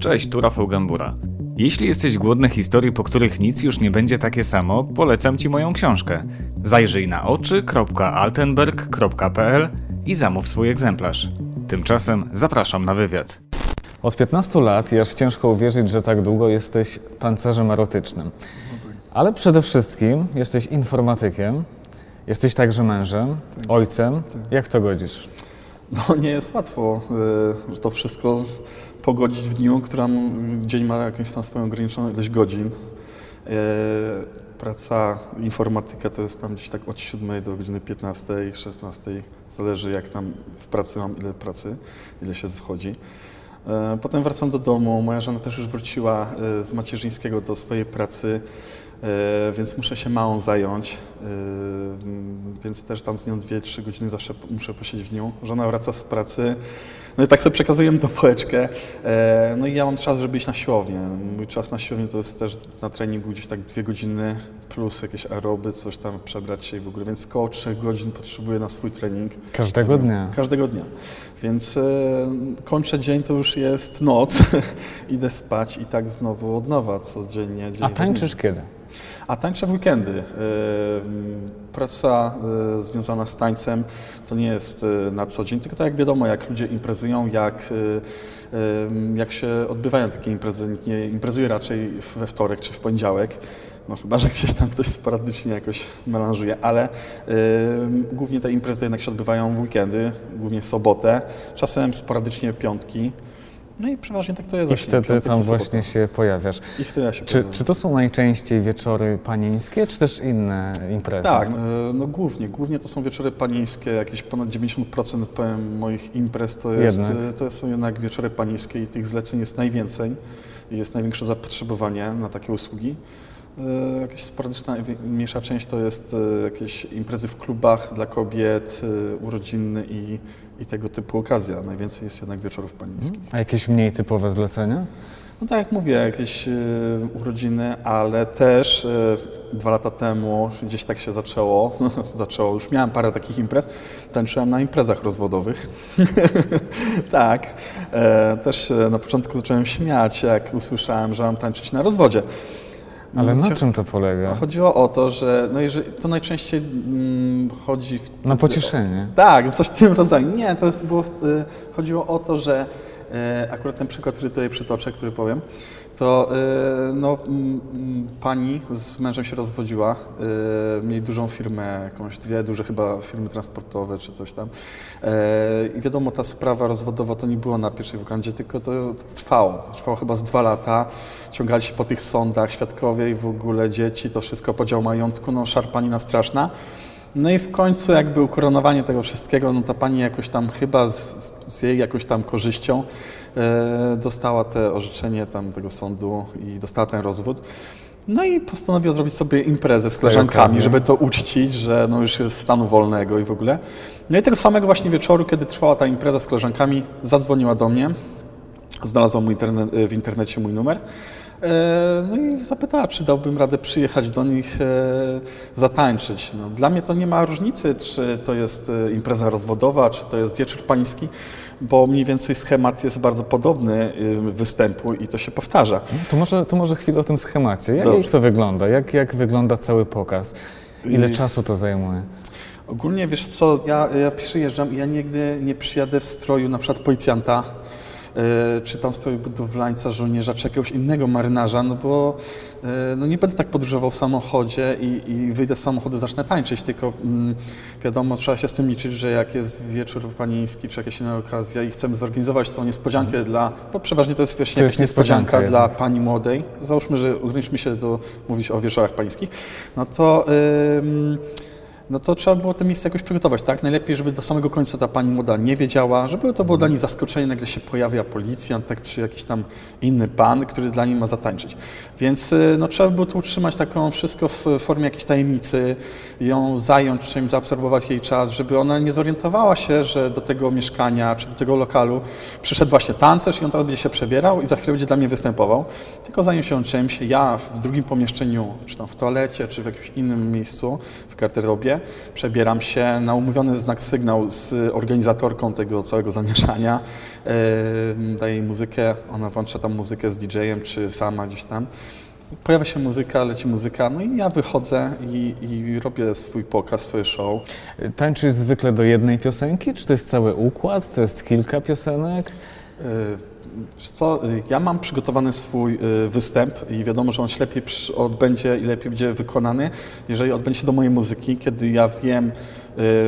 Cześć, tu Rafał Gambura. Jeśli jesteś głodny historii, po których nic już nie będzie takie samo, polecam Ci moją książkę. Zajrzyj na oczy.altenberg.pl i zamów swój egzemplarz. Tymczasem zapraszam na wywiad. Od 15 lat, aż ciężko uwierzyć, że tak długo jesteś tancerzem erotycznym. Ale przede wszystkim jesteś informatykiem, jesteś także mężem, ojcem. Jak to godzisz? No nie jest łatwo, y, że to wszystko pogodzić w dniu, która dzień ma jakąś tam swoją ograniczoną ilość godzin. Y, Praca informatyka to jest tam gdzieś tak od 7 do godziny 15, 16, zależy jak tam w pracy mam, ile pracy, ile się schodzi. Y, Potem wracam do domu, moja żona też już wróciła y, z macierzyńskiego do swojej pracy, więc muszę się małą zająć, więc też tam z nią 2-3 godziny zawsze muszę posiedzieć w nią. Żona wraca z pracy, no i tak sobie przekazujemy tą pałeczkę. E, No i ja mam czas, żeby iść na siłownię. Mój czas na siłownię to jest też na treningu gdzieś tak dwie godziny plus jakieś aeroby, coś tam przebrać się i w ogóle, więc około 3 godzin potrzebuję na swój trening. Każdego dnia. Każdego dnia. Więc e, kończę dzień, to już jest noc, idę spać i tak znowu od nowa codziennie. dzień A tańczysz kiedy? A tańczę w weekendy. Ym, Praca y, związana z tańcem to nie jest y, na co dzień, tylko tak jak wiadomo, jak ludzie imprezują, jak, jak się odbywają takie imprezy. Nikt nie imprezuje raczej we wtorek czy w poniedziałek. No chyba, że gdzieś tam ktoś sporadycznie jakoś melanżuje, ale głównie te imprezy jednak się odbywają w weekendy, głównie sobotę, czasem sporadycznie piątki. No i przeważnie tak to jest. I właśnie, wtedy tam właśnie się pojawiasz. I wtedy ja się Czy, pojawiam. czy to są najczęściej wieczory panieńskie, czy też inne imprezy? Tak, e, no głównie. Głównie to są wieczory panieńskie, jakieś ponad 90% powiem, moich imprez to, jest, Jednak. e, to są jednak wieczory panieńskie i tych zleceń jest najwięcej jest największe zapotrzebowanie na takie usługi. E, Jakaś sporadyczna, mniejsza część to jest jakieś imprezy w klubach dla kobiet, urodziny i, i tego typu okazja. Najwięcej jest jednak wieczorów panieńskich. A jakieś mniej typowe zlecenia? No tak jak mówię, jakieś e, urodziny, ale też e, dwa lata temu gdzieś tak się zaczęło, zaczęło, już miałem parę takich imprez, tańczyłem na imprezach rozwodowych. tak, e, też się na początku zacząłem śmiać, jak usłyszałem, że mam tańczyć na rozwodzie. Ale na czym to polega? Chodziło o to, że no jeżeli, to najczęściej mm, chodzi w, Na pocieszenie. tak, coś w tym rodzaju. Nie, to jest było, w- y, chodziło o to, że akurat ten przykład, który tutaj przytoczę, który powiem, to y, no, pani z mężem się rozwodziła, y, mieli dużą firmę, jakąś dwie duże chyba firmy transportowe czy coś tam. I wiadomo, ta sprawa rozwodowa to nie była na pierwszej wokandzie, tylko to, to trwało. To trwało chyba z dwa lata. Ciągali się po tych sądach, świadkowie i w ogóle dzieci, to wszystko podział majątku, no szarpanina straszna. No i w końcu jakby ukoronowanie tego wszystkiego, no ta pani jakoś tam chyba z, z jej jakąś tam korzyścią e, dostała te orzeczenie tam tego sądu i dostała ten rozwód. No i postanowiła zrobić sobie imprezę z koleżankami, żeby to uczcić, że no już jest stanu wolnego i w ogóle. No i tego samego właśnie wieczoru, kiedy trwała ta impreza z koleżankami, zadzwoniła do mnie, znalazła mój internet, w internecie mój numer. E, No i zapytała, czy dałbym radę przyjechać do nich e, zatańczyć. No, dla mnie to nie ma różnicy, czy to jest e, impreza rozwodowa, czy to jest wieczór pański, bo mniej więcej schemat jest bardzo podobny występu i to się powtarza. To może, to może chwilę o tym schemacie. Jak, Dobrze. to wygląda? Jak, jak wygląda cały pokaz? Ile I- czasu to zajmuje? Ogólnie wiesz co, ja, ja przyjeżdżam i ja nigdy nie przyjadę w stroju na przykład policjanta, czy tam stroju budowlańca, żołnierza, czy jakiegoś innego marynarza, no bo e, no nie będę tak podróżował w samochodzie i, i wyjdę z samochodu, zacznę tańczyć, tylko mm, wiadomo, trzeba się z tym liczyć, że jak jest wieczór panieński, czy jakaś inna okazja i chcemy zorganizować tą niespodziankę dla, bo przeważnie to jest właśnie To jest niespodzianka niespodzianka dla pani młodej, załóżmy, że ograniczmy się do mówić o wieczorach pańskich, no to... ym, no to trzeba było to miejsce jakoś przygotować, tak? Najlepiej, żeby do samego końca ta pani młoda nie wiedziała, żeby to było dla niej zaskoczenie, nagle się pojawia policjant, tak, czy jakiś tam inny pan, który dla niej ma zatańczyć. Więc y, no, trzeba było tu utrzymać taką wszystko w formie jakiejś tajemnicy, ją zająć czymś, zaabsorbować jej czas, żeby ona nie zorientowała się, że do tego mieszkania, czy do tego lokalu przyszedł właśnie tancerz i on teraz będzie się przebierał i za chwilę będzie dla mnie występował, tylko zajął się czymś, ja w drugim pomieszczeniu, czy tam w toalecie, czy w jakimś innym miejscu, w garderobie, przebieram się na umówiony znak sygnał z organizatorką tego całego zamieszania, daję jej muzykę, ona włącza tam muzykę z DJ-em czy sama gdzieś tam. Pojawia się muzyka, leci muzyka, no i ja wychodzę i, i robię swój pokaz, swoje show. Tańczysz zwykle do jednej piosenki, czy to jest cały układ, to jest kilka piosenek? Co, ja mam przygotowany swój y, występ i wiadomo, że on się lepiej odbędzie i lepiej będzie wykonany, jeżeli odbędzie się do mojej muzyki, kiedy ja wiem, y,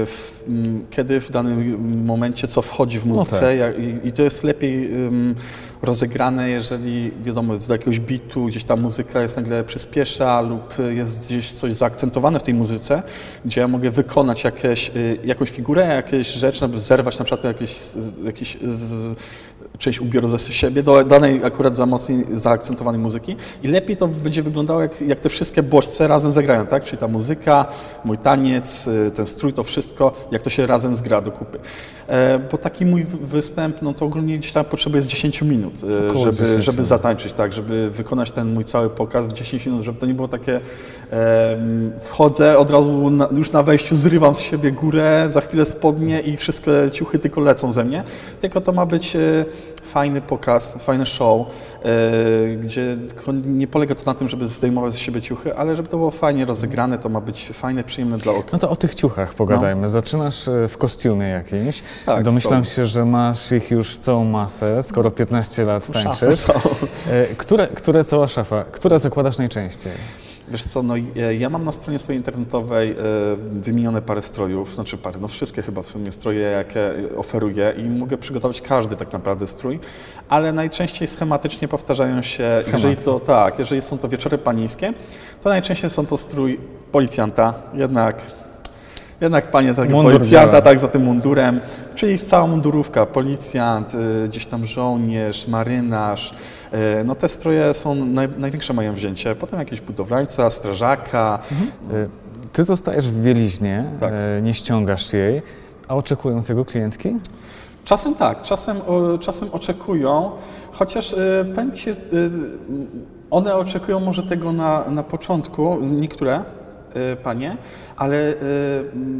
w, m, kiedy w danym momencie co wchodzi w muzyce tak. ja- i, i to jest lepiej ym, rozegrane, jeżeli wiadomo, z jakiegoś bitu gdzieś ta muzyka jest nagle przyspiesza lub jest gdzieś coś zaakcentowane w tej muzyce, gdzie ja mogę wykonać jakieś, y, jakąś figurę, jakieś rzecz, zerwać na przykład jakiś, jakiś z, część ubioru ze siebie do danej akurat za mocniej zaakcentowanej muzyki i lepiej to będzie wyglądało, jak, jak te wszystkie bodźce razem zagrają, tak? Czyli ta muzyka, mój taniec, y, ten strój, to wszystko, jak to się razem zgra do kupy. E, bo taki mój wy- występ, no to ogólnie gdzieś tam potrzebuje z 10 minut, e, Około żeby, 10 żeby zatańczyć, tak? Żeby wykonać ten mój cały pokaz w 10 minut, żeby to nie było takie em, wchodzę, od razu na, już na wejściu zrywam z siebie górę, za chwilę spodnie i wszystkie ciuchy tylko lecą ze mnie, tylko to ma być e, fajny pokaz, fajny show, e, gdzie nie polega to na tym, żeby zdejmować z siebie ciuchy, ale żeby to było fajnie rozegrane, to ma być fajne, przyjemne dla oka. No to o tych ciuchach pogadajmy. Zaczynasz e, w kostiumie jakimś. Tak, Domyślam się, że masz ich już całą masę, skoro 15 lat tańczysz. E, Które, które cała szafa? Które zakładasz najczęściej? Wiesz co, no e, ja mam na stronie swojej internetowej e, wymienione parę strojów, znaczy parę, no wszystkie chyba w sumie stroje, jakie oferuję i mogę przygotować każdy tak naprawdę strój, ale najczęściej schematycznie powtarzają się, jeżeli to tak, jeżeli są to wieczory panieńskie, to najczęściej są to strój policjanta, jednak jednak panie tego Mundur policjanta, działa. tak, za tym mundurem, czyli cała mundurówka, policjant, y, gdzieś tam żołnierz, marynarz, no te stroje są, naj, największe mają wzięcie, potem jakieś budowlańca, strażaka, E, Ty zostajesz w bieliźnie, Tak. e, nie ściągasz jej, a oczekują tego klientki? Czasem tak, czasem, czasem oczekują, chociaż powiem Ci, one oczekują może tego na, na początku, niektóre panie, ale y,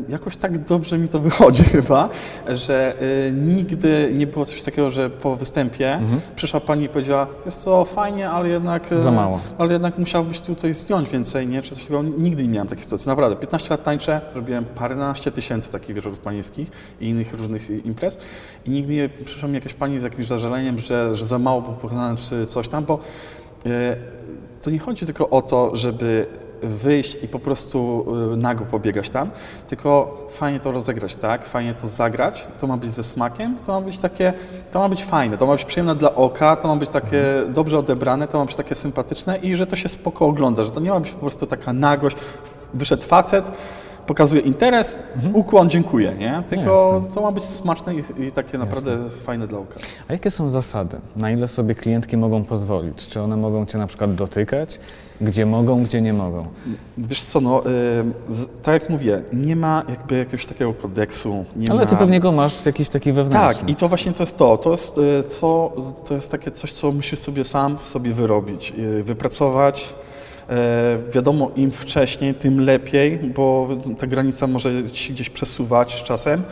jakoś tak dobrze mi to wychodzi chyba, że y, nigdy nie było coś takiego, że po występie przyszła pani i powiedziała, wiesz co, fajnie, ale jednak... y, Za mało. Ale jednak musiałbyś tutaj zdjąć więcej, nie? Czy coś takiego. Nigdy nie miałem takiej sytuacji. Naprawdę, 15 lat tańczę, robiłem paręnaście tysięcy takich wieczorów panieńskich i innych różnych imprez i nigdy nie przyszła mi jakaś pani z jakimś zażaleniem, że, że za mało było pokazane czy coś tam, bo to nie chodzi tylko o to, żeby wyjść i po prostu y, nago pobiegać tam, tylko fajnie to rozegrać, tak? Fajnie to zagrać, to ma być ze smakiem, to ma być takie, to ma być fajne, to ma być przyjemne dla oka, to ma być takie dobrze odebrane, to ma być takie sympatyczne i że to się spoko ogląda, że to nie ma być po prostu taka nagość, wyszedł facet, pokazuje interes, ukłon, dziękuję, nie? Tylko Mhm. Jasne. to ma być smaczne i, i takie naprawdę fajne dla oka. A jakie są zasady? Na ile sobie klientki mogą pozwolić? Czy one mogą Cię na przykład dotykać? Gdzie mogą, gdzie nie mogą? Wiesz co, no, y, tak jak mówię, nie ma jakby jakiegoś takiego kodeksu. Ale ma... Ty pewnie go masz jakiś taki wewnętrzny. Tak, i to właśnie to jest to. To jest, y, co, to jest takie coś, co musisz sobie sam w sobie wyrobić, y, wypracować. E, Wiadomo, im wcześniej, tym lepiej, bo ta granica może ci gdzieś przesuwać z czasem.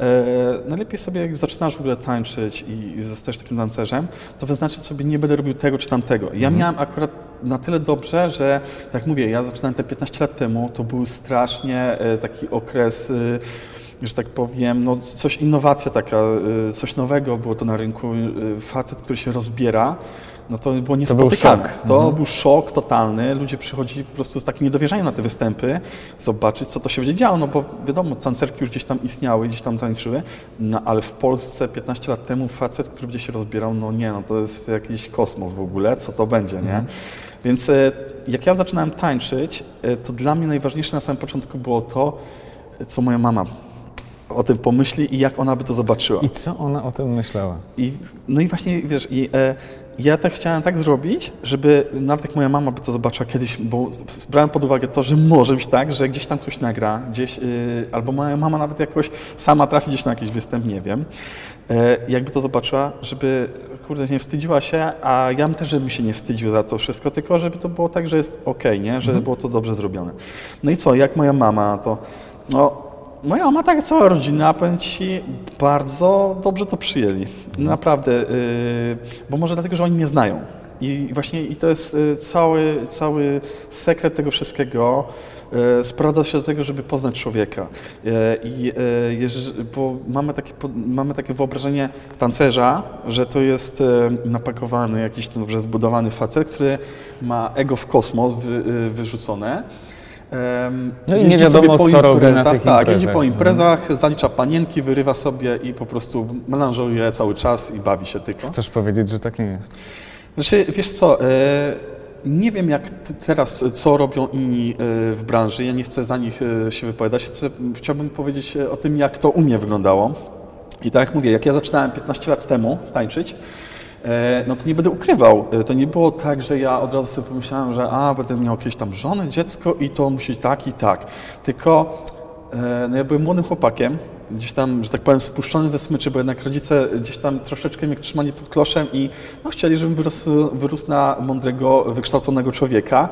E, Najlepiej sobie, jak zaczynasz w ogóle tańczyć i, i zostajesz takim tancerzem, to wyznaczyć sobie, nie będę robił tego czy tamtego. Ja miałem akurat na tyle dobrze, że, tak mówię, ja zaczynałem te 15 lat temu, to był strasznie e, taki okres y, że tak powiem, no coś innowacja taka, y, coś nowego było to na rynku, y, facet, który się rozbiera, no to było był niespotykane. szok. To Mhm. był szok totalny, ludzie przychodzili po prostu z takim niedowierzaniem na te występy, zobaczyć co to się będzie działo, no bo wiadomo, tancerki już gdzieś tam istniały, gdzieś tam tańczyły, no ale w Polsce 15 lat temu facet, który będzie się rozbierał, no nie, no to jest jakiś kosmos w ogóle, co to będzie, nie? Więc e, jak ja zaczynałem tańczyć, e, to dla mnie najważniejsze na samym początku było to, co moja mama o tym pomyśli i jak ona by to zobaczyła. I co ona o tym myślała? I, no i właśnie, wiesz, i, e, ja tak chciałem tak zrobić, żeby nawet jak moja mama by to zobaczyła kiedyś, bo brałem pod uwagę to, że może być tak, że gdzieś tam ktoś nagra, gdzieś, y, albo moja mama nawet jakoś sama trafi gdzieś na jakiś występ, nie wiem. E, jakby to zobaczyła, żeby, kurde, nie wstydziła się, a ja też, żebym się nie wstydził za to wszystko, tylko żeby to było tak, że jest okej, nie? Że było to dobrze zrobione. No i co, jak moja mama, to No, moja mama, tak jak cała rodzina, powiem Ci, bardzo dobrze to przyjęli. Naprawdę, yy, bo może dlatego, że oni mnie znają. I właśnie i to jest y, cały, cały sekret tego wszystkiego. y, Sprowadza się do tego, żeby poznać człowieka. Y, I y, bo mamy takie, mamy takie wyobrażenie tancerza, że to jest y, napakowany, jakiś dobrze zbudowany facet, który ma ego w kosmos wy, y, wyrzucone. No i nie wiadomo, sobie po co robi na imprezach, tych Tak, jeździ po imprezach. imprezach, zalicza panienki, wyrywa sobie i po prostu melanżuje cały czas i bawi się tylko. Chcesz powiedzieć, że tak nie jest? Znaczy, wiesz co, e, nie wiem jak te- teraz, co robią inni e, w branży, ja nie chcę za nich e, się wypowiadać, chcę, chciałbym powiedzieć o tym, jak to u mnie wyglądało. I tak jak mówię, jak ja zaczynałem 15 lat temu tańczyć, no to nie będę ukrywał, e, to nie było tak, że ja od razu sobie pomyślałem, że a, będę miał jakieś tam żonę, dziecko i to musi tak i tak, tylko e, no ja byłem młodym chłopakiem, gdzieś tam, że tak powiem, spuszczony ze smyczy, bo jednak rodzice gdzieś tam troszeczkę mnie trzymali pod kloszem i no, chcieli, żebym wyrósł, wyrósł na mądrego, wykształconego człowieka,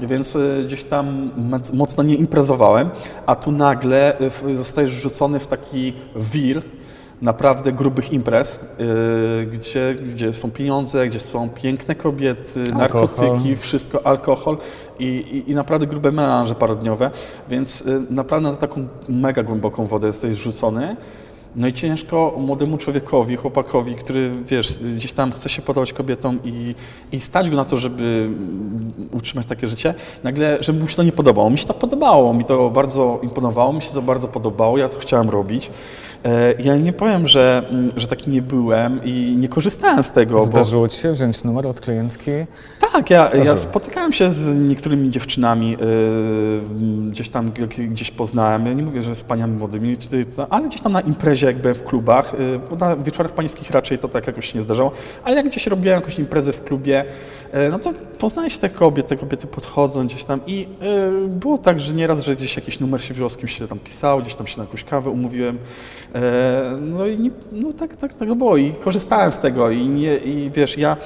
więc e, gdzieś tam moc- mocno nie imprezowałem, a tu nagle e, zostajesz rzucony w taki wir, naprawdę grubych imprez, yy, gdzie, gdzie są pieniądze, gdzie są piękne kobiety, Alkohol. narkotyki, wszystko, alkohol i, i, i naprawdę grube melanże parodniowe, więc y, naprawdę na taką mega głęboką wodę jesteś rzucony. No i ciężko młodemu człowiekowi, chłopakowi, który wiesz, gdzieś tam chce się podobać kobietom i, i stać go na to, żeby mm, utrzymać takie życie, nagle, żeby mu się to nie podobało. Mi się to podobało, mi to bardzo imponowało, mi się to bardzo podobało, ja to chciałem robić. E, Ja nie powiem, że, mm, że taki nie byłem i nie korzystałem z tego, bo Zdarzyło ci się wziąć numer od klientki? tak, ja, Zdarzyło. ja spotykałem się z niektórymi dziewczynami, yy, gdzieś tam gdzieś poznałem, ja nie mówię, że z paniami młodymi, czy, ale gdzieś tam na imprezie, jak byłem w klubach, yy, bo na wieczorach pańskich raczej to tak jakoś się nie zdarzało, ale jak gdzieś robiłem jakąś imprezę w klubie, yy, no to poznaje się te kobiety, te kobiety podchodzą gdzieś tam i było tak, że nieraz, że gdzieś jakiś numer się wziął, z kimś się tam pisał, gdzieś tam się na jakąś kawę umówiłem, no i no tak, tak, tak było i korzystałem z tego i, nie, i wiesz, ja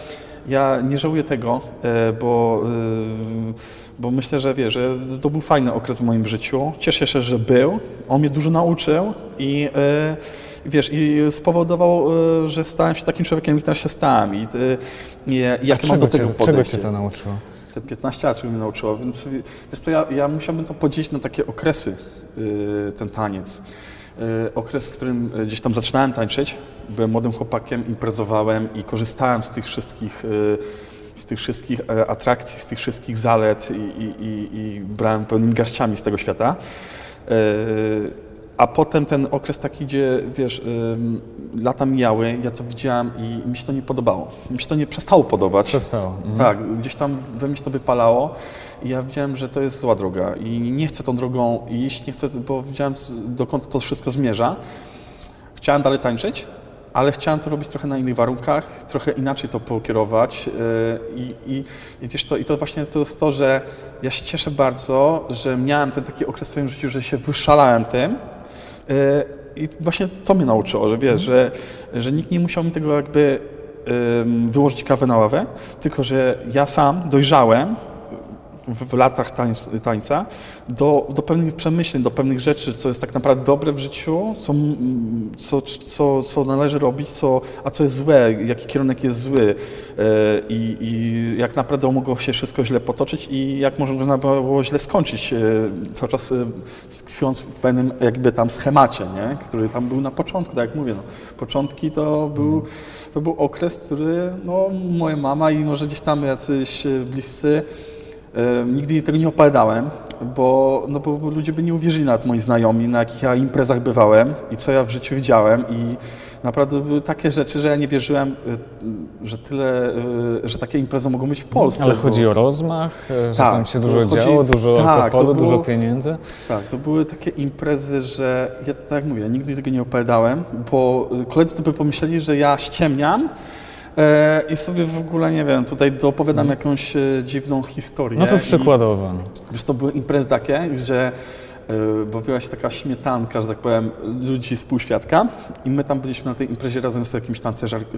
ja nie żałuję tego, e, bo, e, bo myślę, że wiesz, że to był fajny okres w moim życiu. Cieszę się, że był. On mnie dużo nauczył i e, wiesz, i spowodował, e, że stałem się takim człowiekiem, jak teraz się stałem. I, e, i jak mam czego do cię, tego czego podejście. cię to nauczyło? Te 15 lat czego mnie nauczyło, więc wiesz co, ja, ja musiałbym to podzielić na takie okresy, ten taniec. Yy, okres, w którym y, gdzieś tam zaczynałem tańczyć, byłem młodym chłopakiem, imprezowałem i korzystałem z tych wszystkich, yy, z tych wszystkich e, atrakcji, z tych wszystkich zalet i, i, i, i brałem pełnymi garściami z tego świata. A potem ten okres taki, gdzie wiesz, lata mijały, ja to widziałem i mi się to nie podobało. Mi się to nie przestało podobać. Przestało. Mhm. Tak, gdzieś tam we mnie się to wypalało i ja widziałem, że to jest zła droga i nie chcę tą drogą iść, nie chcę, bo widziałem dokąd to wszystko zmierza. Chciałem dalej tańczyć, ale chciałem to robić trochę na innych warunkach, trochę inaczej to pokierować yy, i, i, i wiesz co, i to właśnie to jest to, że ja się cieszę bardzo, że miałem ten taki okres w swoim życiu, że się wyszalałem tym, i właśnie to mnie nauczyło, że wiesz, że, że nikt nie musiał mi tego jakby wyłożyć kawę na ławę, tylko że ja sam dojrzałem w, latach tańc, tańca do, do pewnych przemyśleń, do pewnych rzeczy, co jest tak naprawdę dobre w życiu, co, co, co, co należy robić, co, a co jest złe, jaki kierunek jest zły yy, i, i jak naprawdę mogło się wszystko źle potoczyć i jak można było źle skończyć, yy, cały czas yy, tkwiąc w pewnym jakby tam schemacie, nie? który tam był na początku, tak jak mówię, no, początki to był, to był okres, który no, moja mama i może gdzieś tam jacyś bliscy E, Nigdy tego nie opowiadałem, bo, no bo ludzie by nie uwierzyli nawet moi znajomi, na jakich ja imprezach bywałem i co ja w życiu widziałem i naprawdę były takie rzeczy, że ja nie wierzyłem, e, że tyle, e, że takie imprezy mogą być w Polsce. Ale bo- chodzi o rozmach, e, że Tak, tam się dużo chodzi- działo, dużo tak, alkoholu, dużo było- pieniędzy. Tak, to były takie imprezy, że ja tak jak mówię, nigdy tego nie opowiadałem, bo y, koledzy to by pomyśleli, że ja ściemniam i sobie w ogóle, nie wiem, tutaj dopowiadam jakąś e, dziwną historię. No to i- przykładowo. Wiesz, to były imprezy takie, że y, bawiła się taka śmietanka, że tak powiem, ludzi z półświadka i my tam byliśmy na tej imprezie razem z jakimiś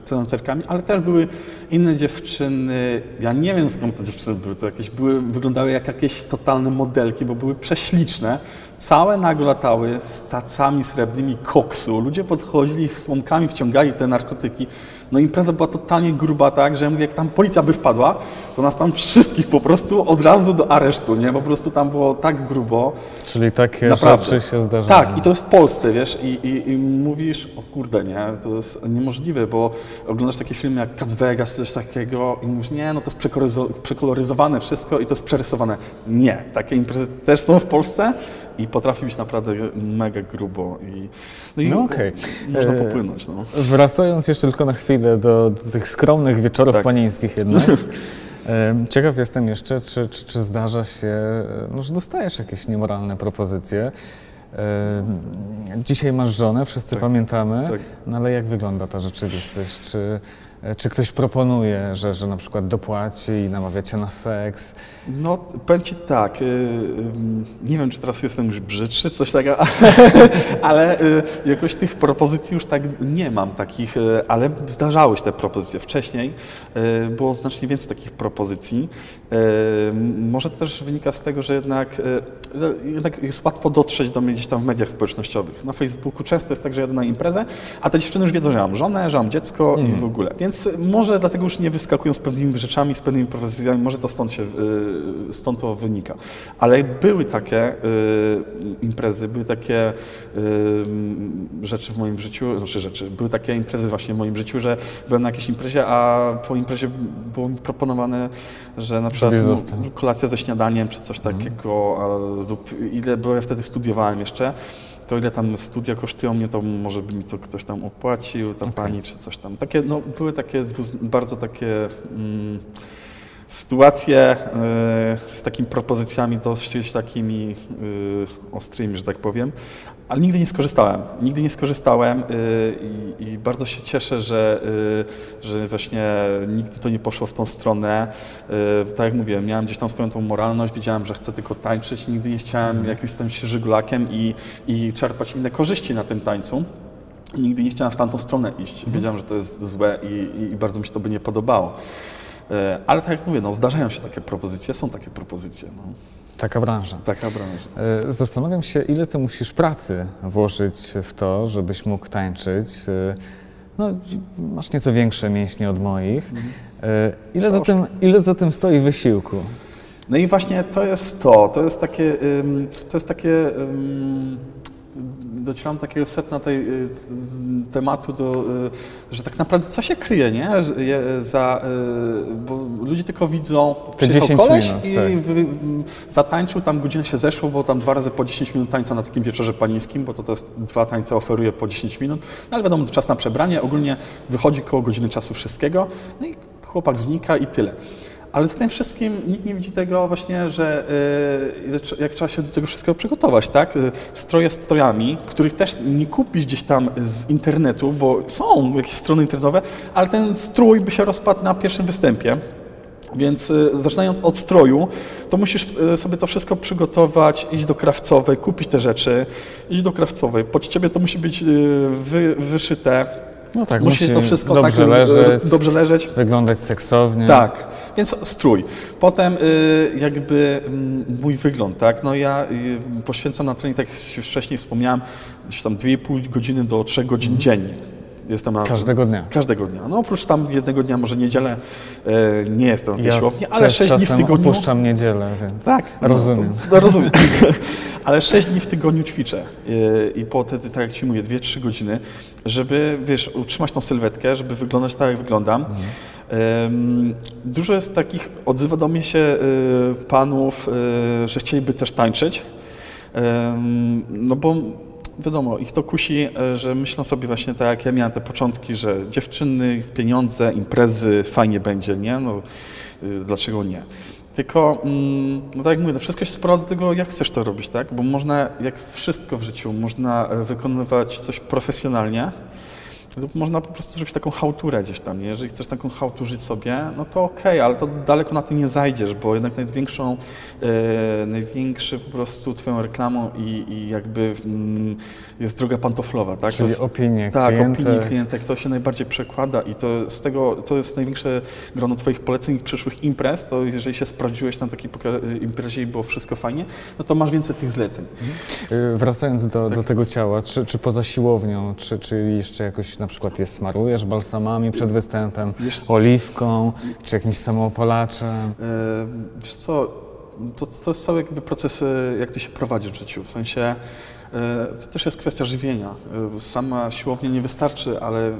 tancerkami, ale też były inne dziewczyny, ja nie wiem skąd te dziewczyny były, to jakieś były, wyglądały jak jakieś totalne modelki, bo były prześliczne, całe nago latały z tacami srebrnymi koksu. Ludzie podchodzili słomkami, wciągali te narkotyki. No impreza była totalnie gruba, tak, że ja mówię, jak tam policja by wpadła, to nas tam wszystkich po prostu od razu do aresztu, nie? Po prostu tam było tak grubo. Czyli takie Naprawdę. rzeczy się zdarzają. Tak, i to jest w Polsce, wiesz, i, i, i mówisz, o kurde, nie, to jest niemożliwe, bo oglądasz takie filmy jak Cat Vegas, coś takiego i mówisz, nie, no to jest przekoloryzo- przekoloryzowane wszystko i to jest przerysowane. Nie, takie imprezy też są w Polsce i potrafi być naprawdę mega grubo i, no i No okej. można E, popłynąć, no. Wracając jeszcze tylko na chwilę do, do tych skromnych wieczorów Tak. panieńskich jednak. Ciekaw jestem jeszcze, czy, czy, czy zdarza się, no, że dostajesz jakieś niemoralne propozycje. Dzisiaj masz żonę, wszyscy Tak. pamiętamy, Tak. no ale jak wygląda ta rzeczywistość? Czy, czy ktoś proponuje, że, że na przykład dopłaci i namawia cię na seks? No, powiem Ci tak, y, y, nie wiem, czy teraz jestem już brzydszy, coś takiego, ale y, jakoś tych propozycji już tak nie mam takich, ale zdarzały się te propozycje. Wcześniej było znacznie więcej takich propozycji. Może to też wynika z tego, że jednak, y, jednak jest łatwo dotrzeć do mnie gdzieś tam w mediach społecznościowych. Na Facebooku często jest tak, że jadę na imprezę, a te dziewczyny już wiedzą, że mam żonę, że mam dziecko i w ogóle. Więc może dlatego już nie wyskakują z pewnymi rzeczami, z pewnymi propozycjami, może to stąd się, y, stąd to wynika. Ale były takie y, imprezy, były takie y, rzeczy w moim życiu, znaczy rzeczy, były takie imprezy właśnie w moim życiu, że byłem na jakiejś imprezie, a po imprezie było mi proponowane, że na przykład kolacja ze śniadaniem czy coś takiego, a, lub ile, bo ja wtedy studiowałem jeszcze, to ile tam studia kosztują mnie, to może by mi to ktoś tam opłacił, ta Okej. pani czy coś tam. Takie, no, były takie bardzo takie mm, sytuacje e, z takimi propozycjami dosyć takimi e, ostrymi, że tak powiem, ale nigdy nie skorzystałem. Nigdy nie skorzystałem e, i, i bardzo się cieszę, że, e, że właśnie nigdy to nie poszło w tą stronę. E, Tak jak mówiłem, miałem gdzieś tam swoją tą moralność, wiedziałem, że chcę tylko tańczyć, nigdy nie chciałem jakimś stać się żygulakiem i, i czerpać inne korzyści na tym tańcu. Nigdy nie chciałem w tamtą stronę iść. Wiedziałem, że to jest złe i, i, bardzo mi się to by nie podobało. Ale tak jak mówię, no, zdarzają się takie propozycje, są takie propozycje. No. Taka branża. Taka branża. E, Zastanawiam się, ile ty musisz pracy włożyć w to, żebyś mógł tańczyć. E, No, masz nieco większe mięśnie od moich. E, Ile za, tym, ile za tym stoi wysiłku? No i właśnie to jest to, to jest takie, to jest takie, docieram do takiego setna tej y, tematu, do, y, że tak naprawdę co się kryje, nie? Za, y, bo ludzie tylko widzą, Te przyjechał 10 koleś minut, i tak. zatańczył, tam godzina się zeszło, bo tam dwa razy po 10 minut tańca na takim wieczorze panieńskim, bo to, to jest dwa tańce oferuje po 10 minut, no ale wiadomo, czas na przebranie, ogólnie wychodzi koło godziny czasu wszystkiego, no i chłopak znika i tyle. Ale za tym wszystkim nikt nie widzi tego właśnie, że trze- jak trzeba się do tego wszystkiego przygotować, tak? Y, Stroje strojami, których też nie kupisz gdzieś tam z internetu, bo są jakieś strony internetowe, ale ten strój by się rozpadł na pierwszym występie. Więc y, zaczynając od stroju, to musisz sobie to wszystko przygotować, iść do krawcowej, kupić te rzeczy, iść do krawcowej. Pod ciebie to musi być wy, wyszyte, No tak, musi musi to wszystko dobrze tak, leżeć, dobrze leżeć. wyglądać seksownie. Tak, więc strój. Potem y, jakby mm, mój wygląd, tak? No ja y, poświęcam na trening, tak jak wcześniej wspomniałem, gdzieś tam 2,5 godziny do 3 godzin dziennie. Jestem na, Każdego dnia. Każdego dnia. No oprócz tam jednego dnia, może niedzielę, e, nie jestem na tej Ja siłowni, ale też 6 dni w tygodniu. opuszczam niedzielę, więc Tak, no, rozumiem. To, to rozumiem. Ale 6 dni w tygodniu ćwiczę i po te, tak jak Ci mówię, 2-3 godziny, żeby, wiesz, utrzymać tą sylwetkę, żeby wyglądać tak, jak wyglądam. Ym, Dużo jest takich, odzywa do mnie się y, panów, y, że chcieliby też tańczyć, no bo wiadomo, ich to kusi, y, że myślą sobie właśnie tak, jak ja miałem te początki, że dziewczyny, pieniądze, imprezy, fajnie będzie, nie? No, y, dlaczego nie? Tylko, mm, no tak jak mówię, to wszystko się sprowadza do tego, jak chcesz to robić, tak? Bo można, jak wszystko w życiu, można e, wykonywać coś profesjonalnie, lub można po prostu zrobić taką chałturę gdzieś tam. Jeżeli chcesz taką chałturzyć sobie, no to okej, ale to daleko na tym nie zajdziesz, bo jednak największą, e, największy po prostu twoją reklamą i, i jakby mm, jest droga pantoflowa, tak? To Czyli jest, opinie tak, klientek. opinii klientek, to się najbardziej przekłada i to z tego, to jest największe grono Twoich poleceń przyszłych imprez, to jeżeli się sprawdziłeś na takiej imprezie i było wszystko fajnie, no to masz więcej tych zleceń. Y, Wracając do, Tak. do tego ciała, czy, czy poza siłownią, czy, czy jeszcze jakoś na przykład je smarujesz balsamami przed występem, Wiesz- oliwką, czy jakimś samoopalaczem? E, Wiesz co, to, to jest cały jakby proces, jak ty się prowadzisz w życiu, w sensie to też jest kwestia żywienia. E, Sama siłownia nie wystarczy, ale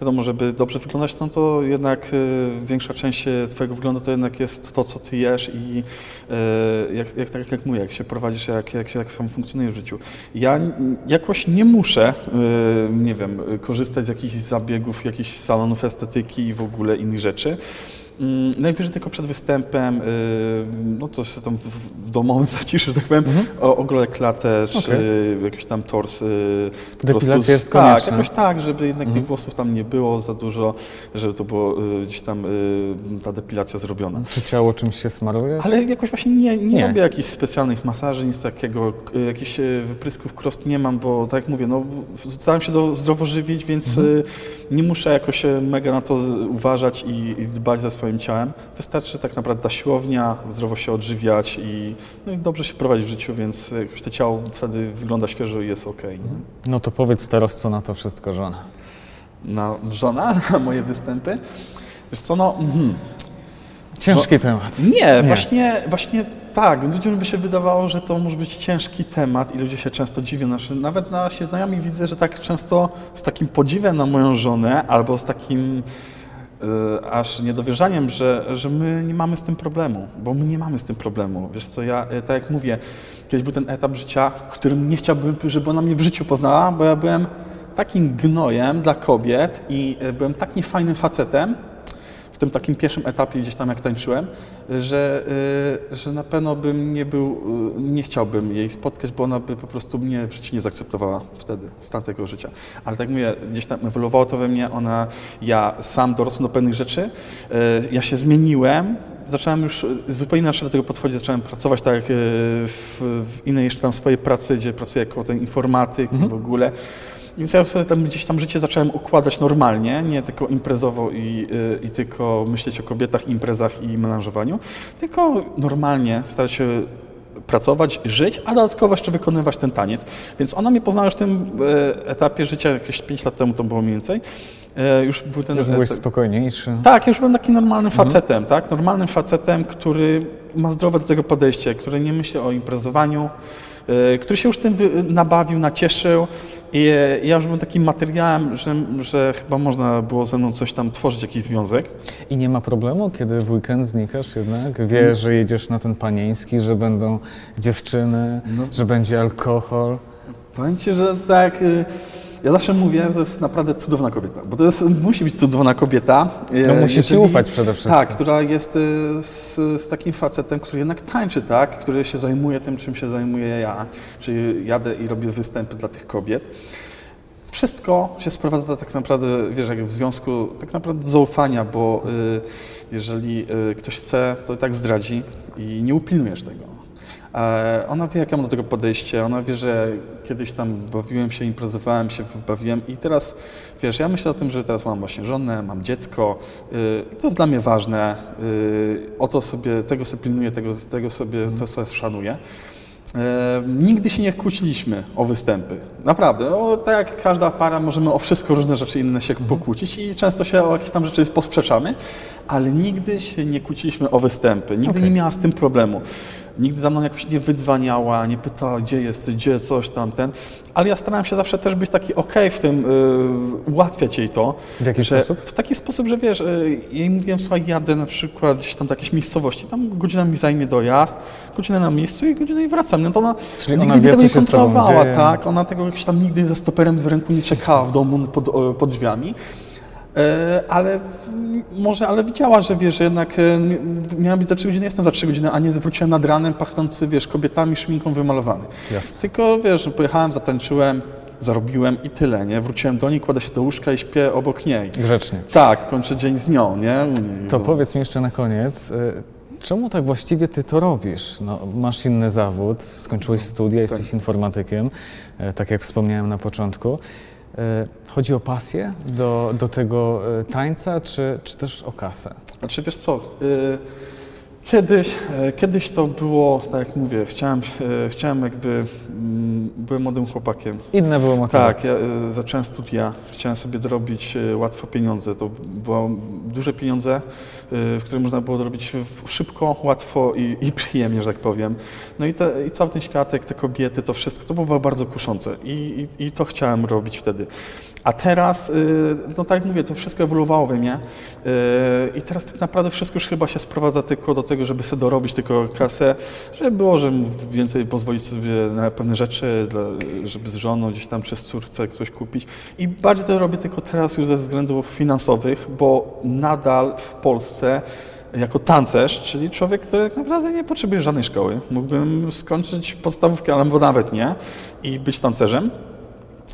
wiadomo, żeby dobrze wyglądać, no to jednak e, większa część e, twojego wyglądu to jednak jest to, co ty jesz i e, jak, jak, tak jak mówię, jak się prowadzisz, jak, jak, jak sam funkcjonujesz w życiu. Ja jakoś nie muszę, e, nie wiem, korzystać z jakichś zabiegów, jakichś salonów estetyki i w ogóle innych rzeczy. Mm, Najwyżej tylko przed występem, y, no to się tam w, domowym zaciszu, że tak powiem, o, ogolę klatę, czy Okej. jakiś tam tors. y, Depilacja jest Tak, konieczna. jakoś tak, żeby jednak tych włosów tam nie było za dużo, żeby to było y, gdzieś tam ta depilacja zrobiona. Czy ciało czymś się smarujesz? Ale jakoś właśnie nie, nie, Nie. robię jakichś specjalnych masaży, nic takiego, jakichś wyprysków krost nie mam, bo tak jak mówię, no, staram się do, zdrowo żywić, więc Mhm. nie muszę jakoś mega na to uważać i, i dbać za swoim ciałem. Wystarczy tak naprawdę ta siłownia, zdrowo się odżywiać i, no i dobrze się prowadzić w życiu, więc jakoś to ciało wtedy wygląda świeżo i jest okej. nie? No to powiedz teraz, co na to wszystko żona. Na żona, na moje występy. Wiesz co, no... Mhm. Ciężki temat. Nie, Właśnie, właśnie tak. Ludziom by się wydawało, że to może być ciężki temat i ludzie się często dziwią. Znaczy, nawet nasi znajomi widzę, że tak często z takim podziwem na moją żonę albo z takim aż niedowierzaniem, że, że my nie mamy z tym problemu, bo my nie mamy z tym problemu. Wiesz co, ja e, tak jak mówię, kiedyś był ten etap życia, którym nie chciałbym, żeby ona mnie w życiu poznała, bo ja byłem takim gnojem dla kobiet i e, byłem tak niefajnym facetem, w tym takim pierwszym etapie gdzieś tam jak tańczyłem, że, y, że na pewno bym nie był, y, nie chciałbym jej spotkać, bo ona by po prostu mnie w życiu nie zaakceptowała wtedy, stan tego życia. Ale tak mówię, gdzieś tam ewoluowało to we mnie, ona, ja sam dorosłem do pewnych rzeczy, y, ja się zmieniłem, zacząłem już zupełnie inaczej do tego podchodzić, zacząłem pracować tak w, w innej jeszcze tam swojej pracy, gdzie pracuję jako ten informatyk i w ogóle. Więc ja sobie tam gdzieś tam życie zacząłem układać normalnie, nie tylko imprezowo i, y, i tylko myśleć o kobietach, imprezach i melanżowaniu, tylko normalnie starać się pracować, żyć, a dodatkowo jeszcze wykonywać ten taniec. Więc ona mnie poznała już w tym e, etapie życia, jakieś 5 lat temu to było mniej więcej. E, Już był ten Już byłeś spokojniejszy. tak, już byłem takim normalnym Mhm. facetem, tak? Normalnym facetem, który ma zdrowe do tego podejście, który nie myśli o imprezowaniu, e, który się już tym nabawił, nacieszył. I ja już byłem takim materiałem, że, że chyba można było ze mną coś tam tworzyć, jakiś związek. I nie ma problemu, kiedy w weekend znikasz jednak? Wie, że jedziesz na ten panieński, że będą dziewczyny, No. że będzie alkohol. Powiem Ci, że tak. y, Ja zawsze mówię, że to jest naprawdę cudowna kobieta, bo to jest, musi być cudowna kobieta. No musi ci ufać przede wszystkim. Tak, która jest y, z, z takim facetem, który jednak tańczy, tak? Który się zajmuje tym, czym się zajmuję ja, czyli jadę i robię występy dla tych kobiet. Wszystko się sprowadza tak naprawdę, wiesz, jak w związku, tak naprawdę do zaufania, bo y, jeżeli y, ktoś chce, to i tak zdradzi i nie upilnujesz tego. Ona wie, jakie mam do tego podejście. Ona wie, że kiedyś tam bawiłem się, imprezowałem się, bawiłem i teraz, wiesz, ja myślę o tym, że teraz mam właśnie żonę, mam dziecko y, i to jest dla mnie ważne. Y, O to sobie, tego sobie pilnuję, tego, tego sobie, to sobie szanuję. E, Nigdy się nie kłóciliśmy o występy. Naprawdę. O, tak jak każda para, możemy o wszystko różne rzeczy inne się pokłócić i często się o jakieś tam rzeczy posprzeczamy, ale nigdy się nie kłóciliśmy o występy. Nigdy Okej. nie miała z tym problemu. Nigdy za mną jakoś nie wydzwaniała, nie pytała, gdzie jest, gdzie coś tam, ten. Ale ja starałem się zawsze też być taki okej w tym, y, ułatwiać jej to. W jaki że, sposób? W taki sposób, że wiesz, y, jej mówiłem, słuchaj, jadę na przykład gdzieś tam do jakiejś miejscowości, tam godzina mi zajmie dojazd, godzinę na miejscu i godzinę i wracam. No to ona Czyli nigdy ona wie, tego nie kontrolowała, tak? Ona tego jakoś tam nigdy ze stoperem w ręku nie czekała w domu pod, pod drzwiami. E, Ale w, może, ale widziała, że wiesz, że jednak e, mi- miała być za 3 godziny, jestem za 3 godziny, a nie wróciłem nad ranem pachnący, wiesz, kobietami, szminką wymalowany. Jasne. Tylko wiesz, pojechałem, zatańczyłem, zarobiłem i tyle, nie? Wróciłem do niej, kładę się do łóżka i śpię obok niej. Grzecznie. Tak, kończę dzień z nią, nie? Niej, To bo- powiedz mi jeszcze na koniec, y, czemu tak właściwie ty to robisz? No, masz inny zawód, skończyłeś studia, jesteś informatykiem, e, tak jak wspomniałem na początku. E, Chodzi o pasję do, do tego e, tańca, czy, czy też o kasę? Znaczy wiesz co, y, kiedyś, e, kiedyś to było, tak jak mówię, chciałem, chciałem jakby, mm, byłem młodym chłopakiem. Inne Tak, motywacje. ja e, zacząłem studia, chciałem sobie dorobić e, łatwo pieniądze. To były duże pieniądze, e, w które można było dorobić szybko, łatwo i, i przyjemnie, że tak powiem. No i, te, i cały ten światek, te kobiety, to wszystko, to było bardzo kuszące i, i, i to chciałem robić wtedy. A teraz, y, no tak jak mówię, to wszystko ewoluowało we mnie y, i teraz tak naprawdę wszystko już chyba się sprowadza tylko do tego, żeby sobie dorobić tylko kasę, żeby było, że więcej pozwolić sobie na pewne rzeczy, żeby z żoną gdzieś tam czy z córce ktoś kupić. I bardziej to robię tylko teraz już ze względów finansowych, bo nadal w Polsce jako tancerz, czyli człowiek, który tak naprawdę nie potrzebuje żadnej szkoły. Mógłbym skończyć podstawówkę, albo nawet nie i być tancerzem.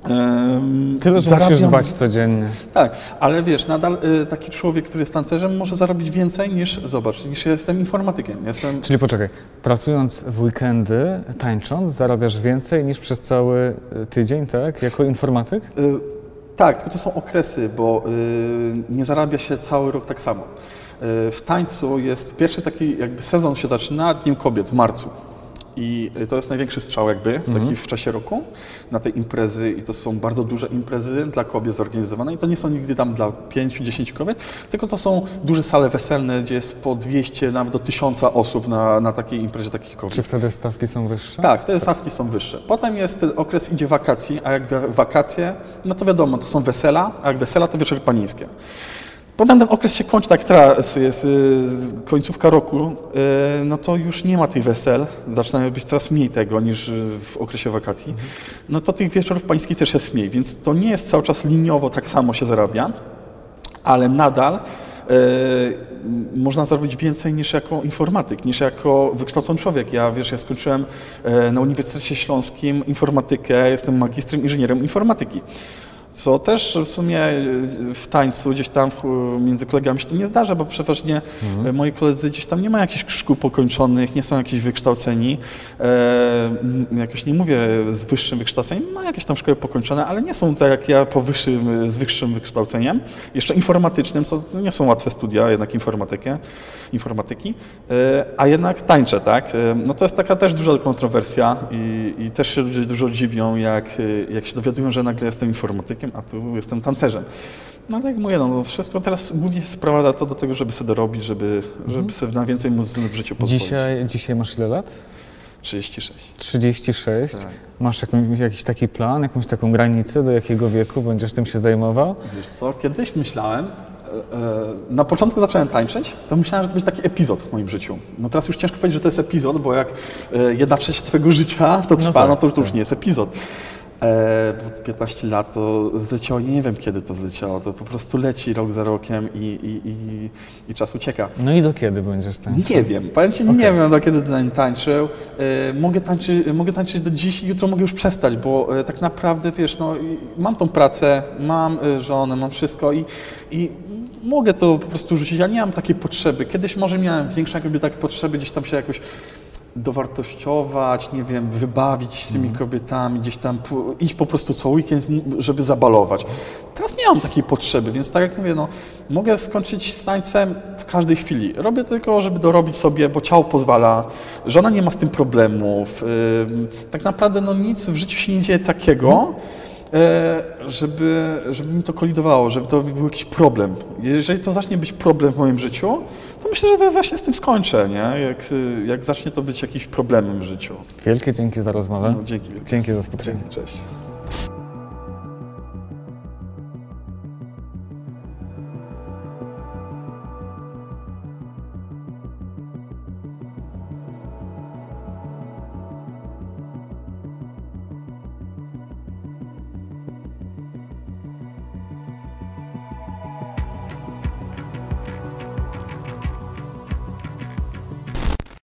Tyle, że musisz zarabiam- dbać codziennie. Tak, ale wiesz, nadal y, taki człowiek, który jest tancerzem, może zarobić więcej niż, zobacz, niż jestem informatykiem. Jestem, Czyli poczekaj, pracując w weekendy, tańcząc, zarabiasz więcej niż przez cały e, tydzień, tak? Jako informatyk? y, tak, tylko to są okresy, bo y, nie zarabia się cały rok tak samo. Y, w tańcu jest pierwszy taki jakby sezon się zaczyna Dniem Kobiet w marcu. I y, to jest największy strzał jakby taki w czasie roku na te imprezy i to są bardzo duże imprezy dla kobiet zorganizowane i to nie są nigdy tam dla 5-10 kobiet, tylko to są duże sale weselne, gdzie jest po 200, nawet do 1000 osób na, na takiej imprezie takich kobiet. Czy wtedy stawki są wyższe? Tak, wtedy stawki są wyższe. Potem jest ten okres idzie wakacji, a jak wa- wakacje, no to wiadomo, to są wesela, a jak wesela to wieczory panieńskie. Potem ten okres się kończy, tak teraz jest y, końcówka roku, y, no to już nie ma tych wesel, zaczyna być coraz mniej tego niż y, w okresie wakacji. No to tych wieczorów pańskich też jest mniej, więc to nie jest cały czas liniowo tak samo się zarabia, ale nadal e, można zarobić więcej niż jako informatyk, niż jako wykształcony człowiek. Ja, wiesz, ja skończyłem na Uniwersytecie Śląskim informatykę, jestem magistrem inżynierem informatyki. Co też w sumie w tańcu gdzieś tam między kolegami się to nie zdarza, bo przeważnie e, moi koledzy gdzieś tam nie mają jakichś szkół pokończonych, nie są jakieś wykształceni. E, jakoś nie mówię z wyższym wykształceniem, mają jakieś tam szkoły pokończone, ale nie są tak jak ja po wyższym, z wyższym wykształceniem, jeszcze informatycznym, co nie są łatwe studia, jednak informatykę, informatyki, e, a jednak tańczę, tak? E, No to jest taka też duża kontrowersja i, i też się ludzie dużo dziwią, jak, jak się dowiadują, że nagle jestem informatykiem, a tu jestem tancerzem. No ale jak mówię, no, no wszystko teraz głównie sprowadza to do tego, żeby sobie dorobić, żeby, żeby sobie na więcej móc w życiu pozwolić. Dzisiaj, dzisiaj masz ile lat? 36. 36. Tak. Masz jakąś, jakiś taki plan, jakąś taką granicę, do jakiego wieku będziesz tym się zajmował? Wiesz co, kiedyś myślałem, e, e, na początku zacząłem tańczyć, to myślałem, że to będzie taki epizod w moim życiu. No teraz już ciężko powiedzieć, że to jest epizod, bo jak e, jedna trzecia twojego życia to trwa, tak, no, to, to już tak. nie jest epizod. E, bo 15 lat to zleciało, nie wiem kiedy to zleciało, to po prostu leci rok za rokiem i, i, i, i czas ucieka. No i do kiedy będziesz tańczył? Nie wiem, powiem Ci, nie wiem do kiedy ten tańczył. E, mogę, tańczy, mogę tańczyć do dziś i jutro mogę już przestać, bo e, tak naprawdę, wiesz, no, mam tą pracę, mam e, żonę, mam wszystko i, i mogę to po prostu rzucić. Ja nie mam takiej potrzeby. Kiedyś może miałem większe jakby takie potrzeby, gdzieś tam się jakoś dowartościować, nie wiem, wybawić z tymi kobietami, gdzieś tam iść po prostu co weekend, żeby zabalować. Teraz nie mam takiej potrzeby, więc tak jak mówię, no, mogę skończyć z tańcem w każdej chwili. Robię tylko, żeby dorobić sobie, bo ciało pozwala, żona nie ma z tym problemów. Tak naprawdę no, nic w życiu się nie dzieje takiego, e, żeby, żeby mi to kolidowało, żeby to był jakiś problem. Jeżeli to zacznie być problem w moim życiu, myślę, że to właśnie z tym skończę, nie? Jak, y, jak zacznie to być jakimś problemem w życiu. Wielkie dzięki za rozmowę. No, dzięki. Dzięki za spotkanie. Cześć.